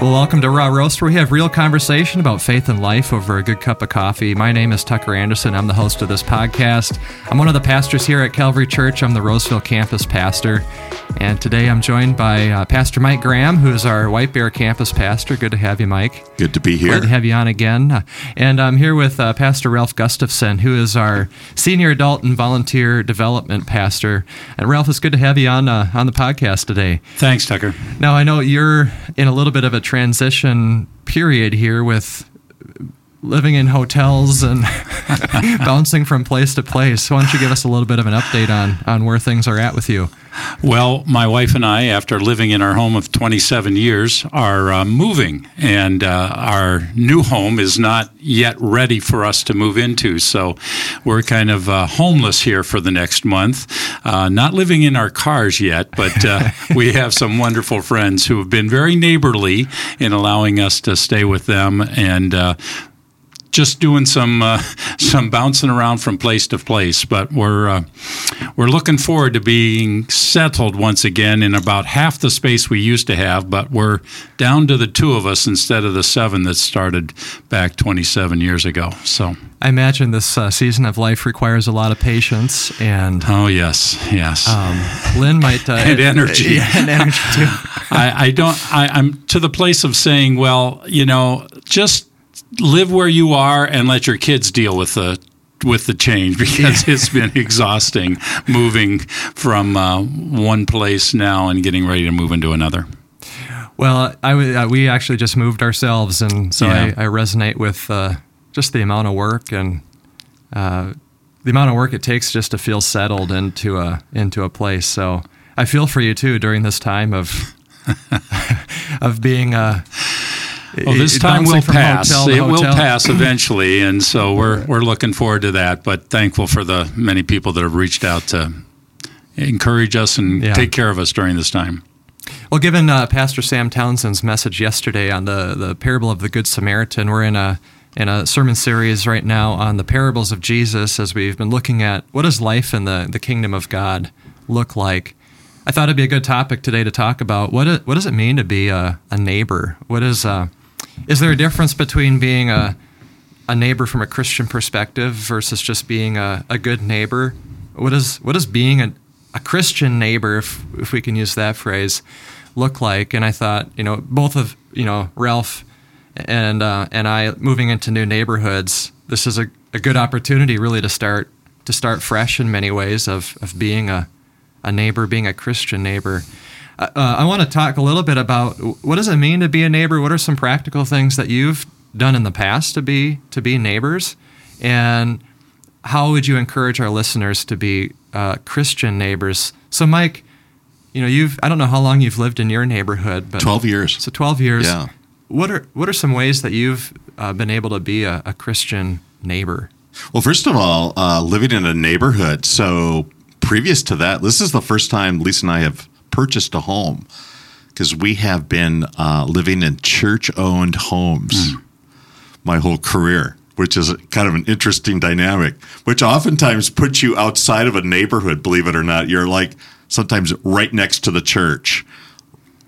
Well, welcome to Raw Roast, where we have real conversation about faith and life over a good cup of coffee. My name is Tucker Anderson. I'm the host of this podcast. I'm one of the pastors here at Calvary Church. I'm the Roseville campus pastor. And today I'm joined by uh, Pastor Mike Graham, who is our White Bear campus pastor. Good to have you, Mike. Good to be here. Glad to have you on again. Uh, and I'm here with uh, Pastor Ralph Gustafson, who is our senior adult and volunteer development pastor. And Ralph, it's good to have you on uh, on the podcast today. Thanks, Tucker. Now I know you're in a little bit of a transition period here with living in hotels and bouncing from place to place. Why don't you give us a little bit of an update on on where things are at with you? Well, my wife and I, after living in our home of 27 years, are uh, moving, and uh, our new home is not yet ready for us to move into. So we're kind of uh, homeless here for the next month. Uh, not living in our cars yet, but uh, we have some wonderful friends who have been very neighborly in allowing us to stay with them and uh, just doing some uh, some bouncing around from place to place. But we're uh, we're looking forward to being settled once again in about half the space we used to have. But we're down to the two of us instead of the seven that started back 27 years ago. So. I imagine this uh, season of life requires a lot of patience and. Oh yes, yes. Um, Lynn might uh, and energy, yeah, and energy too. I, I don't. I, I'm to the place of saying, well, you know, just live where you are and let your kids deal with the with the change because it's been exhausting moving from uh, one place now and getting ready to move into another. Well, I, uh, we actually just moved ourselves, and so yeah. I, I, resonate with uh, just the amount of work and uh, the amount of work it takes just to feel settled into a into a place. So I feel for you too during this time of of being uh, well, this time will pass. it will pass eventually, and so we're we're looking forward to that. But thankful for the many people that have reached out to encourage us and yeah. take care of us during this time. Well, given uh, Pastor Sam Townsend's message yesterday on the the parable of the Good Samaritan, we're in a in a sermon series right now on the parables of Jesus as we've been looking at what does life in the, the kingdom of God look like. I thought it'd be a good topic today to talk about what it, what does it mean to be a, a neighbor? What is uh, is there a difference between being a a neighbor from a Christian perspective versus just being a, a good neighbor? What is what is being a, a Christian neighbor, if if we can use that phrase, look like? And I thought, you know, both of you know Ralph and uh, and I moving into new neighborhoods. This is a, a good opportunity, really, to start to start fresh in many ways of of being a a neighbor, being a Christian neighbor. Uh, I want to talk a little bit about what does it mean to be a neighbor. What are some practical things that you've done in the past to be to be neighbors, and how would you encourage our listeners to be uh, Christian neighbors? So, Mike, you know, you've I don't know how long you've lived in your neighborhood, but twelve years. So twelve years. Yeah. What are what are some ways that you've uh, been able to be a, a, Christian neighbor? Well, first of all, uh, living in a neighborhood. So previous to that, this is the first time Lisa and I have purchased a home because we have been uh, living in church owned homes mm. my whole career, which is kind of an interesting dynamic, which oftentimes puts you outside of a neighborhood, believe it or not. You're like sometimes right next to the church,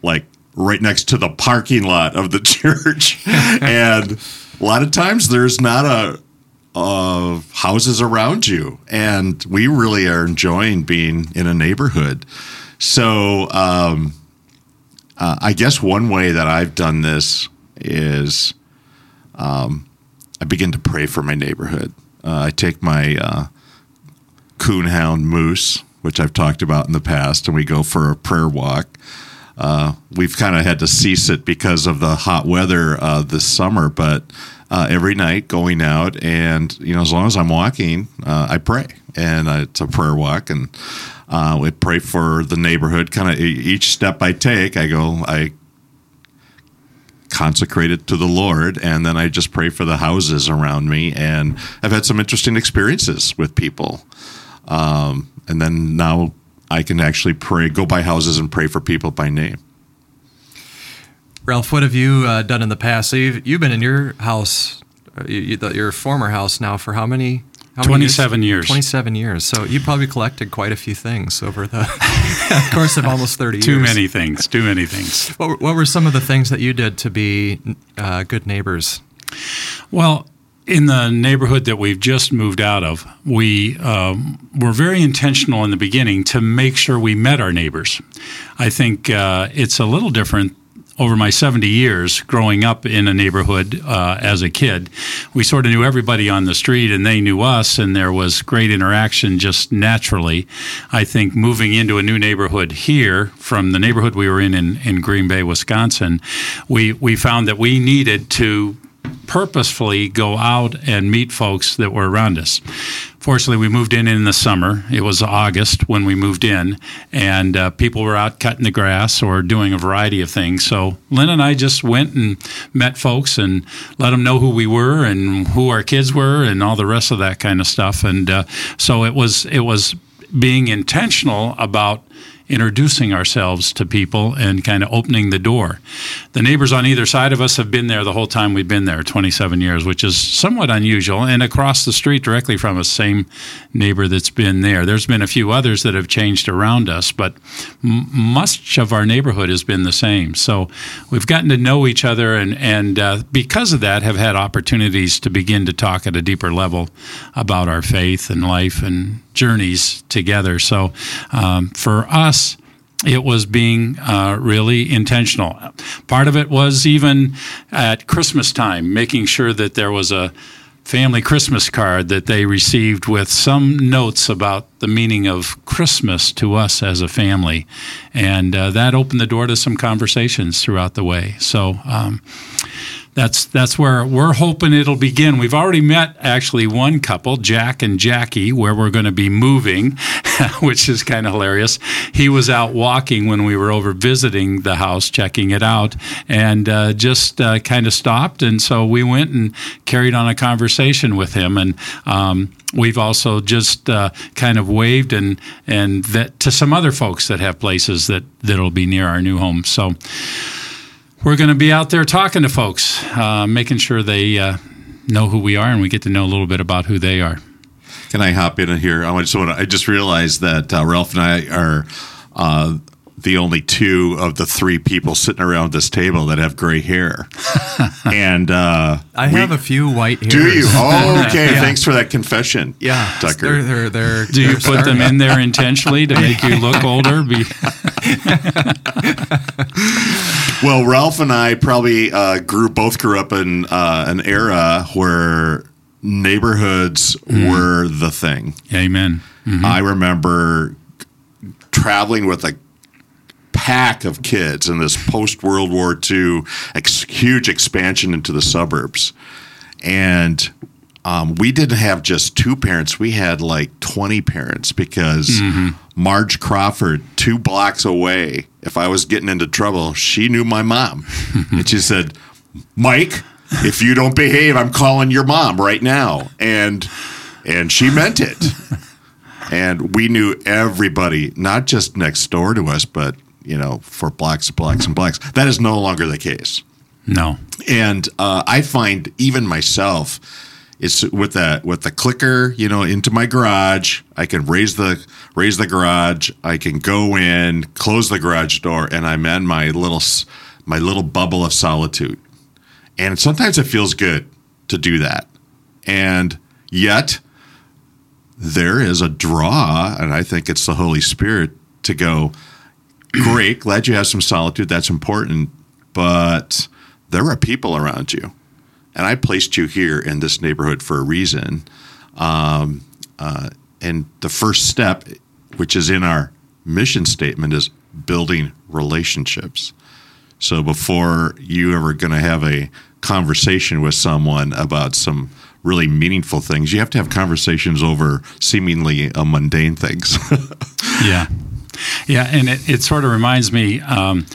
like right next to the parking lot of the church. and a lot of times there's not a, of houses around you. And we really are enjoying being in a neighborhood. So, um, uh, I guess one way that I've done this is um, I begin to pray for my neighborhood. Uh, I take my uh, coonhound Moose, which I've talked about in the past, and we go for a prayer walk. Uh, we've kind of had to cease it because of the hot weather uh, this summer, but uh, every night going out, and you know, as long as I'm walking, uh, I pray, and it's a prayer walk, and uh, we pray for the neighborhood. Kind of each step I take, I go, I consecrate it to the Lord, and then I just pray for the houses around me. And I've had some interesting experiences with people. Um, and then now I can actually pray, go by houses and pray for people by name. Ralph, what have you uh, done in the past? So you've, you've been in your house, uh, you, your former house now for how many How many 27 years. 27 years. So you probably collected quite a few things over the course of almost 30 Too years. Too many things. Too many things. What, were- what were some of the things that you did to be uh, good neighbors? Well, in the neighborhood that we've just moved out of, we um, were very intentional in the beginning to make sure we met our neighbors. I think uh, it's a little different over my 70 years growing up in a neighborhood uh, as a kid. We sort of knew everybody on the street and they knew us, and there was great interaction just naturally. I think moving into a new neighborhood here from the neighborhood we were in in, in Green Bay, Wisconsin, we, we found that we needed to purposefully go out and meet folks that were around us. Fortunately, we moved in in the summer. It was August when we moved in, and uh, people were out cutting the grass or doing a variety of things. So Lynn and I just went and met folks and let them know who we were and who our kids were and all the rest of that kind of stuff. And uh, so it was it was being intentional about introducing ourselves to people and kind of opening the door. The neighbors on either side of us have been there the whole time we've been there, 27 years, which is somewhat unusual. And across the street directly from us, same neighbor that's been there. There's been a few others that have changed around us, but m- much of our neighborhood has been the same. So we've gotten to know each other, and, and uh, because of that, have had opportunities to begin to talk at a deeper level about our faith and life and journeys together. So um, for us, it was being uh, really intentional. Part of it was even at Christmas time, making sure that there was a family Christmas card that they received with some notes about the meaning of Christmas to us as a family. And uh, that opened the door to some conversations throughout the way. So, um, that's that's where we're hoping it'll begin. We've already met actually one couple, Jack and Jackie, where we're going to be moving, which is kind of hilarious. He was out walking when we were over visiting the house, checking it out, and uh, just uh, kind of stopped. And so we went and carried on a conversation with him. And um, we've also just uh, kind of waved and and that to some other folks that have places that that'll be near our new home. So we're going to be out there talking to folks, uh, making sure they uh, know who we are and we get to know a little bit about who they are. Can I hop in here? I just want to, I just realized that uh, Ralph and I are uh, the only two of the three people sitting around this table that have gray hair. and uh, I we- have a few white hairs. Do you? Oh, okay. Yeah. Thanks for that confession. Yeah, Tucker. They're, they're, they're, Do you they're put them in there intentionally to make you look older? Be- Well, Ralph and I probably uh, grew both grew up in uh, an era where neighborhoods were the thing. Amen. I remember traveling with a pack of kids in this post World War II ex- huge expansion into the suburbs, and um, we didn't have just two parents; we had like twenty parents because Marge Crawford, two blocks away, if I was getting into trouble, she knew my mom, and she said, "Mike." If you don't behave, I'm calling your mom right now. And and she meant it and we knew everybody, not just next door to us, but you know, for blocks, blacks, and blacks. That is no longer the case. No. And uh, I find even myself, it's with that with the clicker, you know, into my garage. I can raise the raise the garage. I can go in, close the garage door, and I'm in my little my little bubble of solitude. And sometimes it feels good to do that, and yet there is a draw, and I think it's the Holy Spirit to go. Great, glad you have some solitude. That's important, but there are people around you, and I placed you here in this neighborhood for a reason. Um, uh, and the first step, which is in our mission statement, is building relationships. So before you ever going to have a conversation with someone about some really meaningful things, you have to have conversations over seemingly mundane things. Yeah. Yeah. And it, it sort of reminds me um,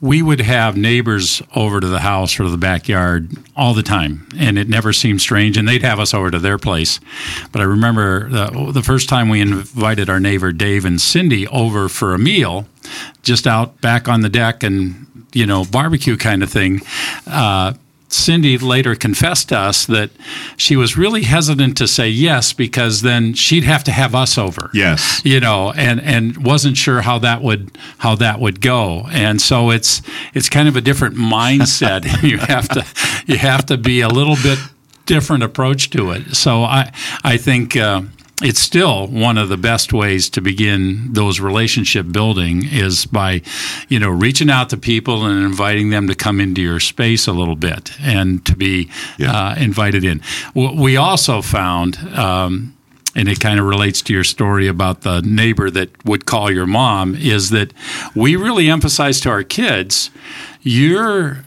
we would have neighbors over to the house or the backyard all the time, and it never seemed strange. And they'd have us over to their place. But I remember the, the first time we invited our neighbor Dave and Cindy over for a meal, just out back on the deck and, you know, barbecue kind of thing. Uh, Cindy later confessed to us that she was really hesitant to say yes because then she'd have to have us over. Yes. You know, and and wasn't sure how that would how that would go. And so it's it's kind of a different mindset. you have to you have to be a little bit different approach to it. So I I think uh, it's still one of the best ways to begin those relationship building is by you know reaching out to people and inviting them to come into your space a little bit and to be Yeah. uh, invited in What we also found um, and it kind of relates to your story about the neighbor that would call your mom is that we really emphasize to our kids your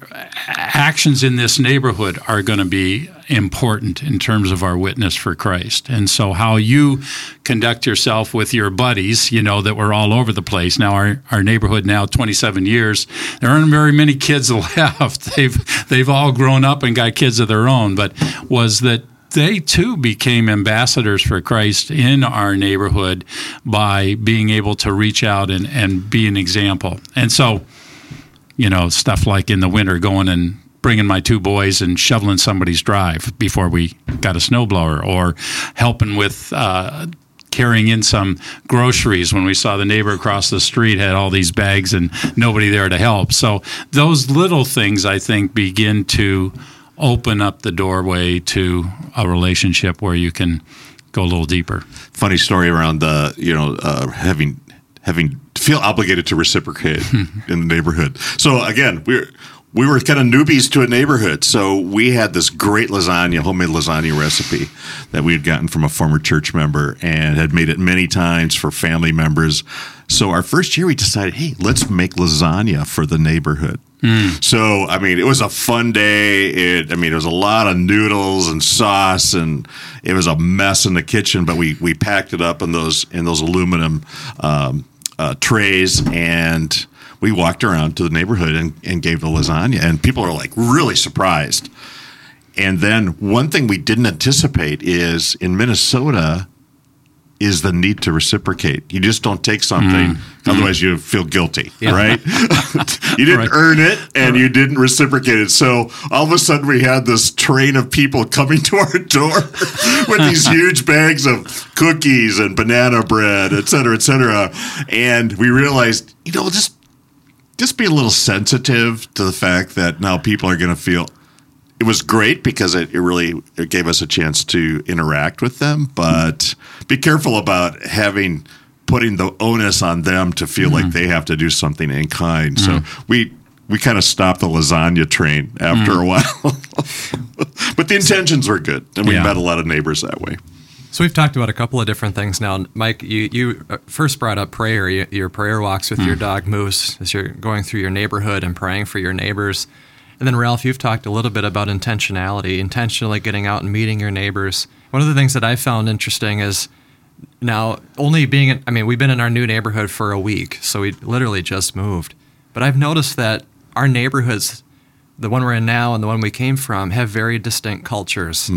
actions in this neighborhood are going to be important in terms of our witness for Christ. And so how you conduct yourself with your buddies, you know, that were all over the place. Now our, our neighborhood now 27 years, there aren't very many kids left. They've they've all grown up and got kids of their own, but was that they too became ambassadors for Christ in our neighborhood by being able to reach out and, and be an example. And so, you know, stuff like in the winter going and bringing my two boys and shoveling somebody's drive before we got a snowblower, or helping with uh, carrying in some groceries when we saw the neighbor across the street had all these bags and nobody there to help. So those little things, I think, begin to open up the doorway to a relationship where you can go a little deeper. funny story around the you know uh, having having feel obligated to reciprocate in the neighborhood. So again, we we were kind of newbies to a neighborhood, so we had this great lasagna, homemade lasagna recipe that we had gotten from a former church member and had made it many times for family members. So our first year, we decided, hey, let's make lasagna for the neighborhood. So I mean, it was a fun day. It, I mean, it was a lot of noodles and sauce, and it was a mess in the kitchen. But we we packed it up in those in those aluminum um, uh, trays, and we walked around to the neighborhood and, and gave the lasagna, and people are like really surprised. And then one thing we didn't anticipate is in Minnesota is the need to reciprocate. You just don't take something, mm-hmm. otherwise you feel guilty, right? you didn't Right. earn it and you didn't reciprocate it. So all of a sudden we had this train of people coming to our door with these huge bags of cookies and banana bread, et cetera, et cetera. And we realized, you know, just just be a little sensitive to the fact that now people are going to feel it was great because it, it really it gave us a chance to interact with them but be careful about having putting the onus on them to feel like mm-hmm. they have to do something in kind. So mm-hmm. we we kind of stopped the lasagna train after mm. a while. But the intentions were good and we Yeah. met a lot of neighbors that way So we've talked about a couple of different things now. Mike, you, you uh, first brought up prayer, you, your prayer walks with your dog Moose as you're going through your neighborhood and praying for your neighbors. And then Ralph, you've talked a little bit about intentionality, intentionally getting out and meeting your neighbors. One of the things that I found interesting is now only being, in, I mean, we've been in our new neighborhood for a week, so we literally just moved. But I've noticed that our neighborhoods, the one we're in now and the one we came from, have very distinct cultures.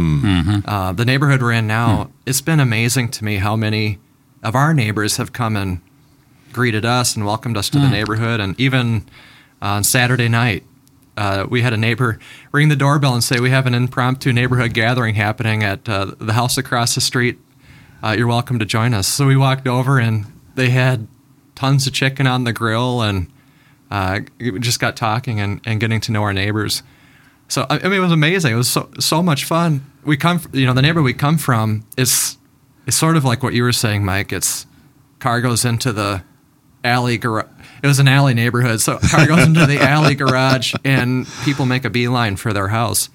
Uh, the neighborhood we're in now, it's been amazing to me how many of our neighbors have come and greeted us and welcomed us to the neighborhood. And even on Saturday night, uh, we had a neighbor ring the doorbell and say, We have an impromptu neighborhood gathering happening at uh, the house across the street. Uh, you're welcome to join us. So we walked over and they had tons of chicken on the grill and uh, we just got talking and, and getting to know our neighbors. So I I mean, it was amazing. It was so so much fun. We come, f- you know, the neighborhood we come from is it's sort of like what you were saying, Mike. It's car goes into the alley garage. It was an alley neighborhood, so car goes into the alley garage, and people make a beeline for their house.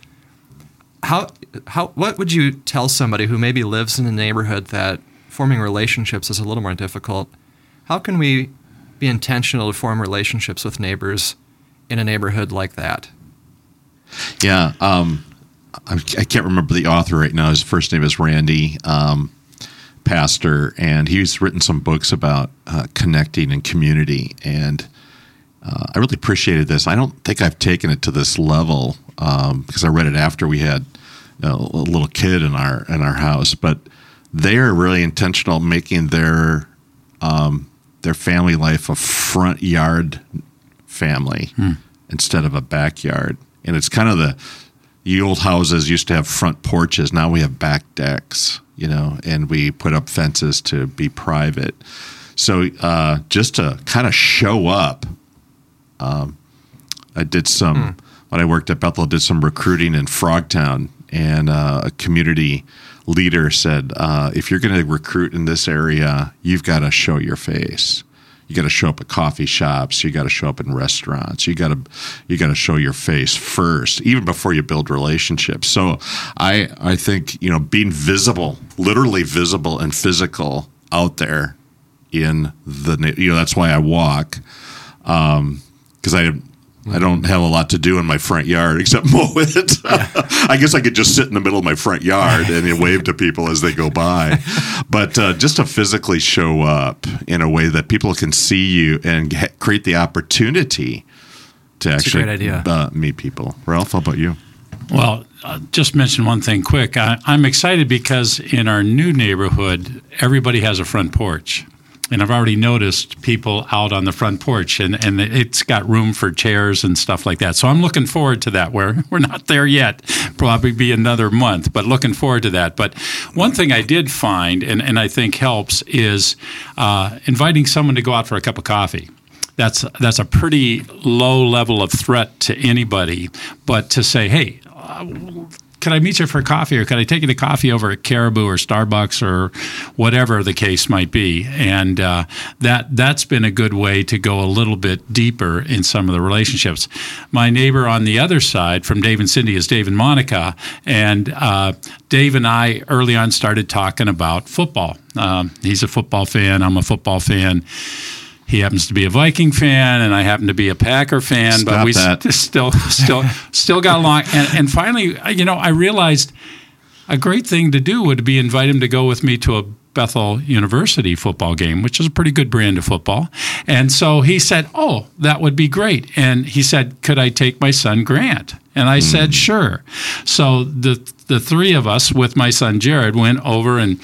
How how what would you tell somebody who maybe lives in a neighborhood that forming relationships is a little more difficult? How can we be intentional to form relationships with neighbors in a neighborhood like that? Yeah, um, I, I can't remember the author right now. His first name is Randy, um, pastor, and he's written some books about uh, connecting and community. And uh, I really appreciated this. I don't think I've taken it to this level um, because I read it after we had you know, a little kid in our in our house. But they are really intentional, making their um, their family life a front yard family instead of a backyard. And it's kind of the the old houses used to have front porches. Now we have back decks, you know, and we put up fences to be private. So uh, just to kind of show up, um, I did some mm. when I worked at Bethel. Did some recruiting in Frogtown, and uh, a community leader said, uh, "If you're going to recruit in this area, you've got to show your face." you got to show up at coffee shops. You got to show up in restaurants. You got to you got to show your face first even before you build relationships. So i i think you know being visible literally visible and physical out there in the you know that's why i walk um because i I don't have a lot to do in my front yard except mow it. Yeah. I guess I could just sit in the middle of my front yard and wave to people as they go by. But uh, just to physically show up in a way that people can see you and get, create the opportunity to actually uh, meet people. Ralph, how about you? Well, uh, just mention one thing quick. I, I'm excited because in our new neighborhood, everybody has a front porch and I've already noticed people out on the front porch, and, and it's got room for chairs and stuff like that. So I'm looking forward to that. Where we're not there yet, probably be another month, but looking forward to that. But one thing I did find, and, and I think helps, is uh, inviting someone to go out for a cup of coffee that's that's a pretty low level of threat to anybody. But to say, hey, can I meet you for coffee or can I take you to coffee over at Caribou or Starbucks or whatever the case might be? And uh, that that's been a good way to go a little bit deeper in some of the relationships. My neighbor on the other side from Dave and Cindy is Dave and Monica, and uh, Dave and I early on started talking about football. Um, he's a football fan. I'm a football fan he happens to be a Viking fan, and I happen to be a Packer fan. Stop but we that. still, still, still got along. And, and finally, you know, I realized a great thing to do would be invite him to go with me to a Bethel University football game, which is a pretty good brand of football. And so he said, Oh, that would be great. And he said, Could I take my son Grant? And I mm. said, hmm. Sure. So the the three of us with my son Jared went over and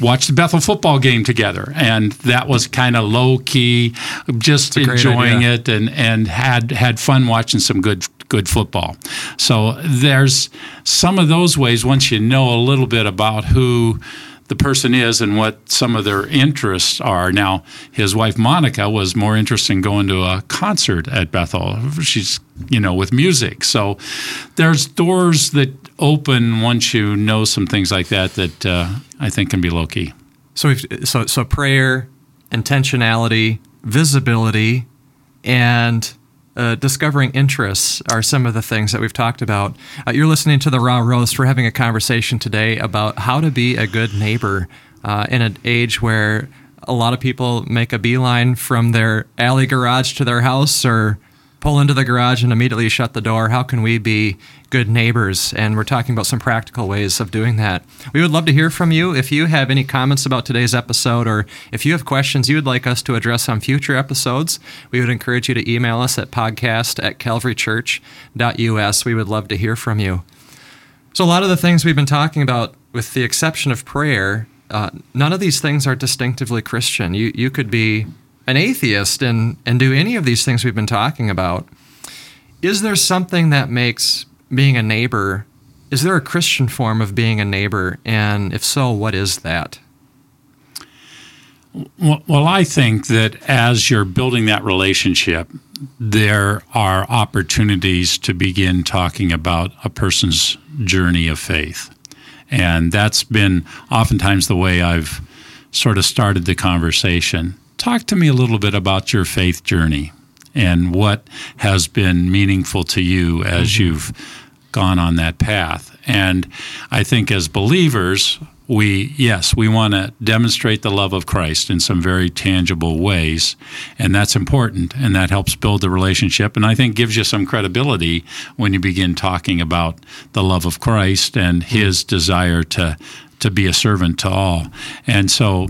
watch the Bethel football game together, and that was kind of low key, just enjoying it, and and had had fun watching some good good football. So there's some of those ways once you know a little bit about who the person is and what some of their interests are. Now, his wife Monica was more interested in going to a concert at Bethel. She's, you know, with music. So there's doors that open once you know some things like that that uh, I think can be low key. So, so, so prayer, intentionality, visibility, and uh, discovering interests are some of the things that we've talked about. Uh, you're listening to the Raw Roast. We're having a conversation today about how to be a good neighbor uh, in an age where a lot of people make a beeline from their alley garage to their house or pull into the garage and immediately shut the door. How can we be good neighbors? And we're talking about some practical ways of doing that. We would love to hear from you. If you have any comments about today's episode or if you have questions you would like us to address on future episodes, we would encourage you to email us at podcast at calvarychurch.us. We would love to hear from you. So, a lot of the things we've been talking about, with the exception of prayer, uh, none of these things are distinctively Christian. You, you could be an atheist and, and do any of these things we've been talking about, is there something that makes being a neighbor, is there a Christian form of being a neighbor? And if so, what is that? Well, I think that as you're building that relationship, there are opportunities to begin talking about a person's journey of faith. And that's been oftentimes the way I've sort of started the conversation. Talk to me a little bit about your faith journey and what has been meaningful to you as mm-hmm. you've gone on that path. And I think as believers, we, yes, we want to demonstrate the love of Christ in some very tangible ways. And that's important. And that helps build the relationship. And I think gives you some credibility when you begin talking about the love of Christ and his desire to, to be a servant to all. And so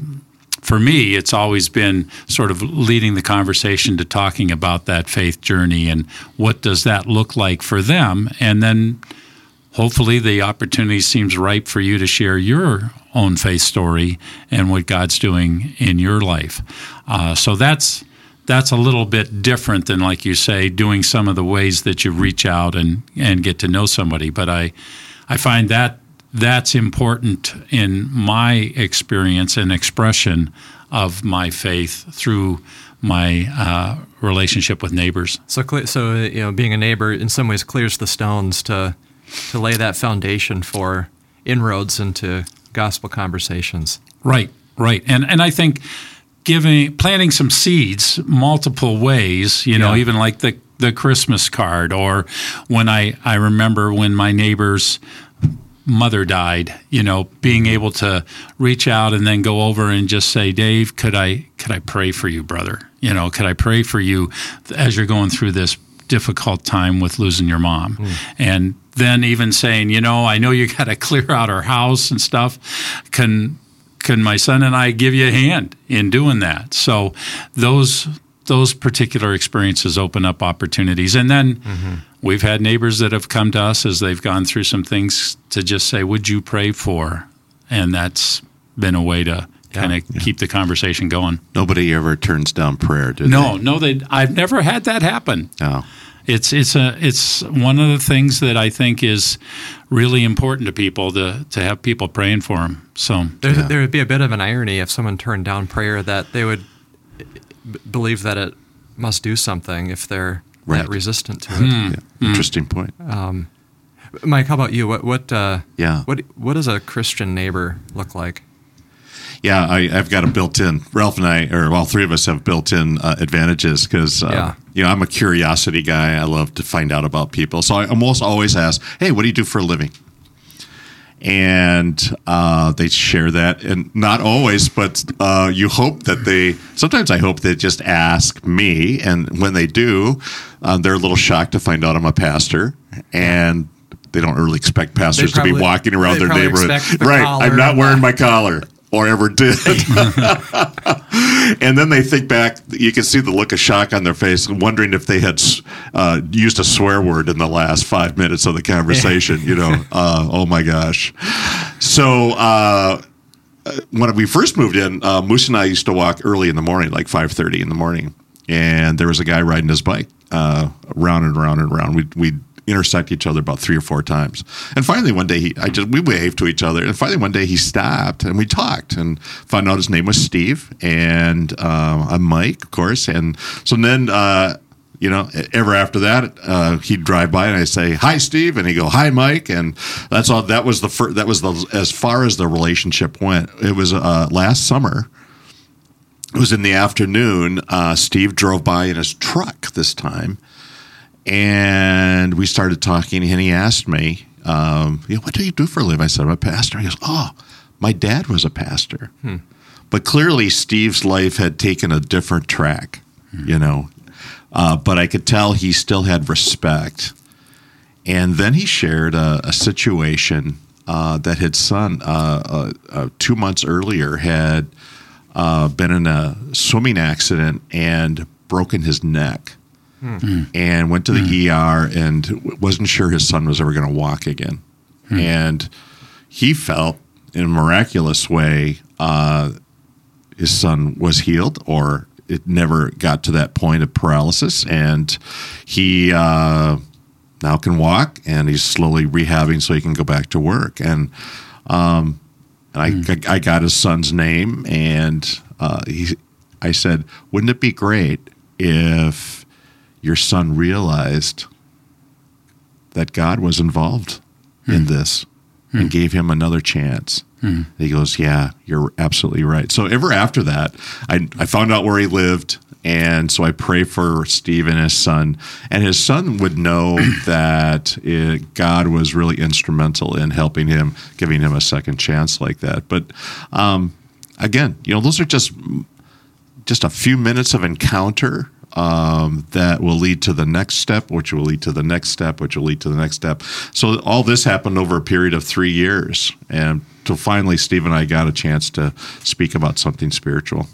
for me, it's always been sort of leading the conversation to talking about that faith journey and what does that look like for them. And then hopefully the opportunity seems ripe for you to share your own faith story and what God's doing in your life. Uh, so that's that's a little bit different than, like you say, doing some of the ways that you reach out and, and get to know somebody. But I, I find that that's important in my experience and expression of my faith through my uh, relationship with neighbors. So, so you know, being a neighbor in some ways clears the stones to to lay that foundation for inroads into gospel conversations. Right, right, and and I think giving planting some seeds multiple ways. You know, yeah. even like the the Christmas card, or when I I remember when my neighbors mother died, you know, being able to reach out and then go over and just say, Dave, could I could I pray for you, brother? You know, could I pray for you as you're going through this difficult time with losing your mom? Mm. And then even saying, you know, I know you got to clear out our house and stuff. Can can my son and I give you a hand in doing that? So those those particular experiences open up opportunities. And then mm-hmm. we've had neighbors that have come to us as they've gone through some things to just say, Would you pray for? And that's been a way to yeah, kind of yeah. keep the conversation going. Nobody ever turns down prayer, do no, they? No, no, they I've never had that happen. No. It's it's a it's one of the things that I think is really important to people to to have people praying for them. So there, yeah. there would be a bit of an irony if someone turned down prayer that they would believe that it must do something if they're right. that resistant to it. Mm. Yeah. Interesting point. Um, Mike, how about you? What what uh, yeah what what does a Christian neighbor look like? Yeah, I, have got a built-in. Ralph and I, or all three of us, have built-in uh, advantages because uh, yeah. you know I'm a curiosity guy. I love to find out about people, so I almost always ask, "Hey, what do you do for a living?" And uh, they share that and not always but uh, you hope that they sometimes i hope they just ask me and when they do uh, they're a little shocked to find out i'm a pastor and they don't really expect pastors probably, to be walking around their neighborhood. the right i'm not wearing my collar or ever did. and then they think back, you can see the look of shock on their face, wondering if they had uh, used a swear word in the last five minutes of the conversation. you know, uh, oh my gosh. So, uh, when we first moved in, uh, Moose and I used to walk early in the morning, like 5.30 in the morning. And there was a guy riding his bike uh, round and round and round. We'd, we'd intersect each other about three or four times. And finally, one day, he, I just we waved to each other. And finally, one day, he stopped and we talked and found out his name was Steve and uh, I'm Mike, of course. And so then. Uh, you know, ever after that, uh, he'd drive by and I'd say, "Hi, Steve," and he'd go, "Hi, Mike," and that's all. That was the first. That was the as far as the relationship went. It was uh, last summer. It was in the afternoon. Uh, Steve drove by in his truck this time, and we started talking, and he asked me, um, you know, what do you do for a living? I said, I'm a pastor. He goes, oh, my dad was a pastor. Hmm. But clearly, Steve's life had taken a different track, hmm. you know. Uh, but I could tell he still had respect. And then he shared a, a situation uh, that his son, uh, uh, uh two months earlier, had uh, been in a swimming accident and broken his neck mm. and went to the mm. ER and wasn't sure his son was ever going to walk again. Mm. And he felt in a miraculous way uh, his son was healed or it never got to that point of paralysis. And he uh, now can walk and he's slowly rehabbing so he can go back to work. And um, I, mm. I got his son's name and uh, he, I said, wouldn't it be great if your son realized that God was involved hmm. in this hmm. and gave him another chance. Hmm. He goes, Yeah, you're absolutely right. So, ever after that, I, I found out where he lived. And so I pray for Steve and his son. And his son would know that it, God was really instrumental in helping him, giving him a second chance like that. But um, again, you know, those are just just a few minutes of encounter um, that will lead to the next step, which will lead to the next step, which will lead to the next step. So all this happened over a period of three years, and till finally, Steve and I got a chance to speak about something spiritual.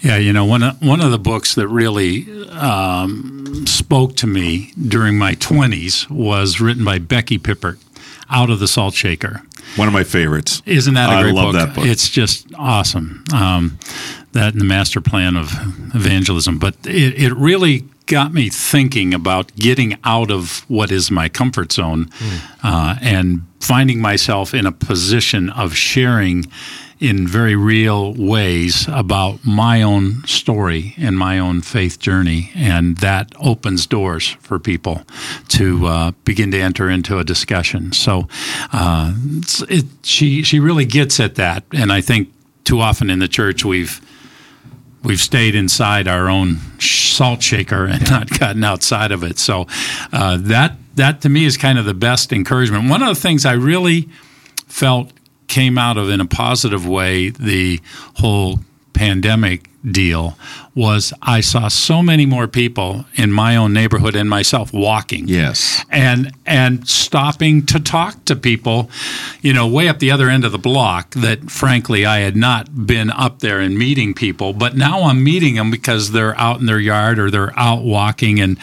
Yeah, you know, one of, one of the books that really um, spoke to me during my 20s was written by Becky Pippert, Out of the Salt Shaker. One of my favorites. Isn't that a I great love book? that book. It's just awesome. Um, that and the master plan of evangelism. But it, it really got me thinking about getting out of what is my comfort zone uh, and finding myself in a position of sharing in very real ways about my own story and my own faith journey. And that opens doors for people to uh, begin to enter into a discussion. So uh, it, she, she really gets at that. And I think too often in the church we've we've stayed inside our own salt shaker and not gotten outside of it. So uh, that that to me is kind of the best encouragement. One of the things I really felt came out of in a positive way the whole pandemic deal was I saw so many more people in my own neighborhood and myself walking. Yes. and and stopping to talk to people, you know, way up the other end of the block that frankly I had not been up there and meeting people, but now I'm meeting them because they're out in their yard or they're out walking. And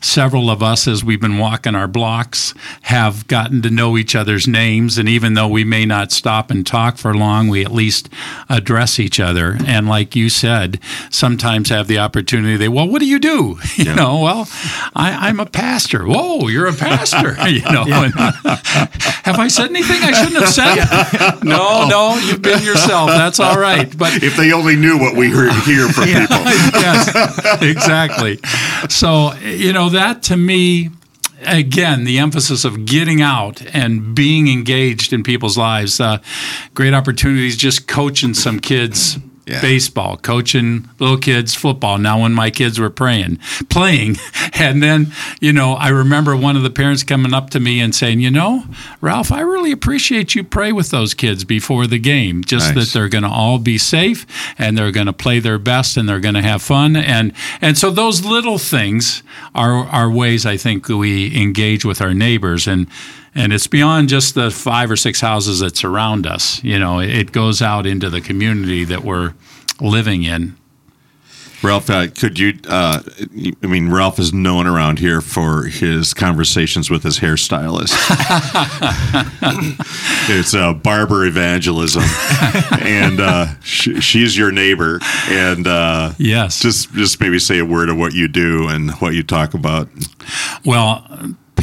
several of us as we've been walking our blocks have gotten to know each other's names. And even though we may not stop and talk for long, we at least address each other. And like you said, sometimes have the opportunity they well, what do you do? You know, well, I, I'm a pastor. Whoa, you're a pastor. you know, and, have I said anything I shouldn't have said? no, no, you've been yourself. That's all right. But If they only knew what we heard hear from people. yes, exactly. So, you know, that to me, again, the emphasis of getting out and being engaged in people's lives, uh, great opportunities just coaching some kids. Yeah. Baseball, coaching little kids football. Now, when my kids were praying, playing, and then you know, I remember one of the parents coming up to me and saying, "You know, Ralph, I really appreciate you pray with those kids before the game, just Nice. that they're going to all be safe and they're going to play their best and they're going to have fun and and so those little things are are ways I think we engage with our neighbors and and it's beyond just the five or six houses that surround us you know it goes out into the community that we're living in Ralph, uh, could you? Uh, I mean, Ralph is known around here for his conversations with his hairstylist. it's uh, barber evangelism, and uh, sh- she's your neighbor. And uh, yes just just maybe say a word of what you do and what you talk about. Well,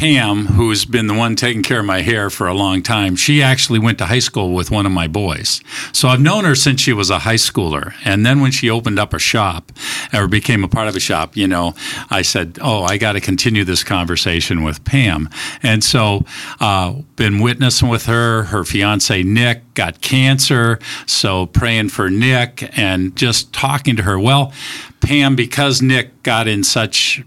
Pam, who's been the one taking care of my hair for a long time, she actually went to high school with one of my boys. So I've known her since she was a high schooler. And then when she opened up a shop or became a part of a shop, you know, I said, Oh, I got to continue this conversation with Pam. And so, uh, been witnessing with her. Her fiance, Nick, got cancer. So praying for Nick and just talking to her. Well, Pam, because Nick got in such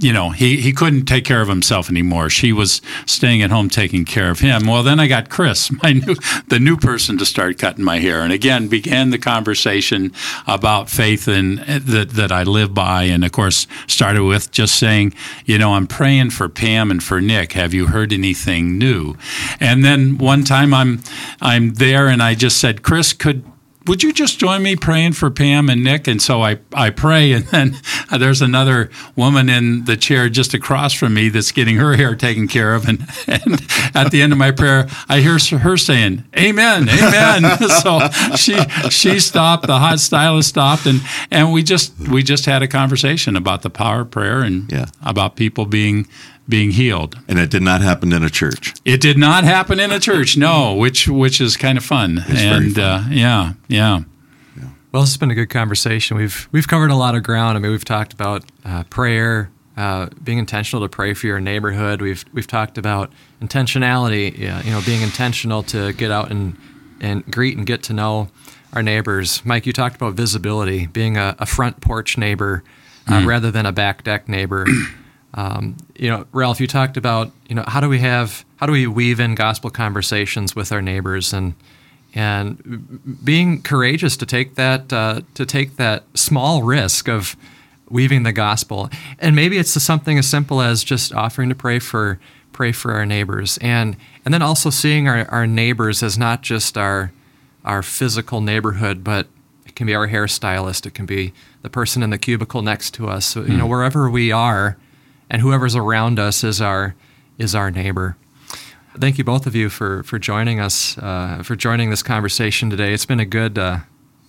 you know, he, he couldn't take care of himself anymore. She was staying at home taking care of him. Well, then I got Chris, my new the new person to start cutting my hair, and again began the conversation about faith and uh, that that I live by, and of course started with just saying, you know, I'm praying for Pam and for Nick. Have you heard anything new? And then one time I'm I'm there, and I just said, Chris, could would you just join me praying for Pam and Nick? And so I, I pray, and then there's another woman in the chair just across from me that's getting her hair taken care of. And, and at the end of my prayer, I hear her saying, Amen, Amen. so she she stopped, the hot stylist stopped, and, and we just we just had a conversation about the power of prayer and Yeah. about people being being healed. And it did not happen in a church. It did not happen in a church, no, which which is kind of fun. very and fun. Uh, yeah, yeah. Well, this has been a good conversation. We've we've covered a lot of ground. I mean, we've talked about uh, prayer, uh, being intentional to pray for your neighborhood. We've we've talked about intentionality. Yeah, you know, being intentional to get out and and greet and get to know our neighbors. Mike, you talked about visibility, being a, a front porch neighbor uh, rather than a back deck neighbor. Um, you know, Ralph, you talked about you know how do we have how do we weave in gospel conversations with our neighbors and and being courageous to take that uh, to take that small risk of weaving the gospel. And maybe it's something as simple as just offering to pray for pray for our neighbors. And and then also seeing our, our neighbors as not just our our physical neighborhood but it can be our hairstylist. It can be the person in the cubicle next to us. So, you know wherever we are and whoever's around us is our is our neighbor Thank you both of you for for joining us uh, for joining this conversation today. It's been a good uh,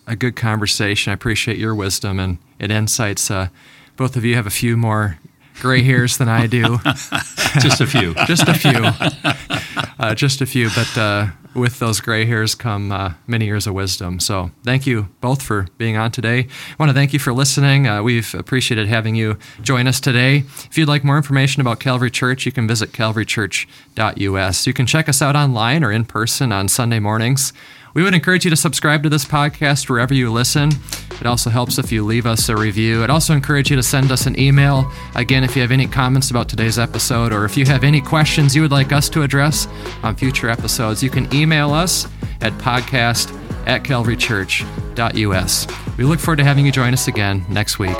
a good conversation. I appreciate your wisdom and, and insights. Uh, both of you have a few more gray hairs than I do. just a few. just a few. Uh, just a few. But uh, with those gray hairs come uh, many years of wisdom. So thank you both for being on today. I want to thank you for listening. Uh, we've appreciated having you join us today. If you'd like more information about Calvary Church, you can visit calvarychurch.us. You can check us out online or in person on Sunday mornings. We would encourage you to subscribe to this podcast wherever you listen. It also helps if you leave us a review. I'd also encourage you to send us an email. Again, if you have any comments about today's episode or if you have any questions you would like us to address on future episodes, you can email us at podcast at calvarychurch.us. We look forward to having you join us again next week.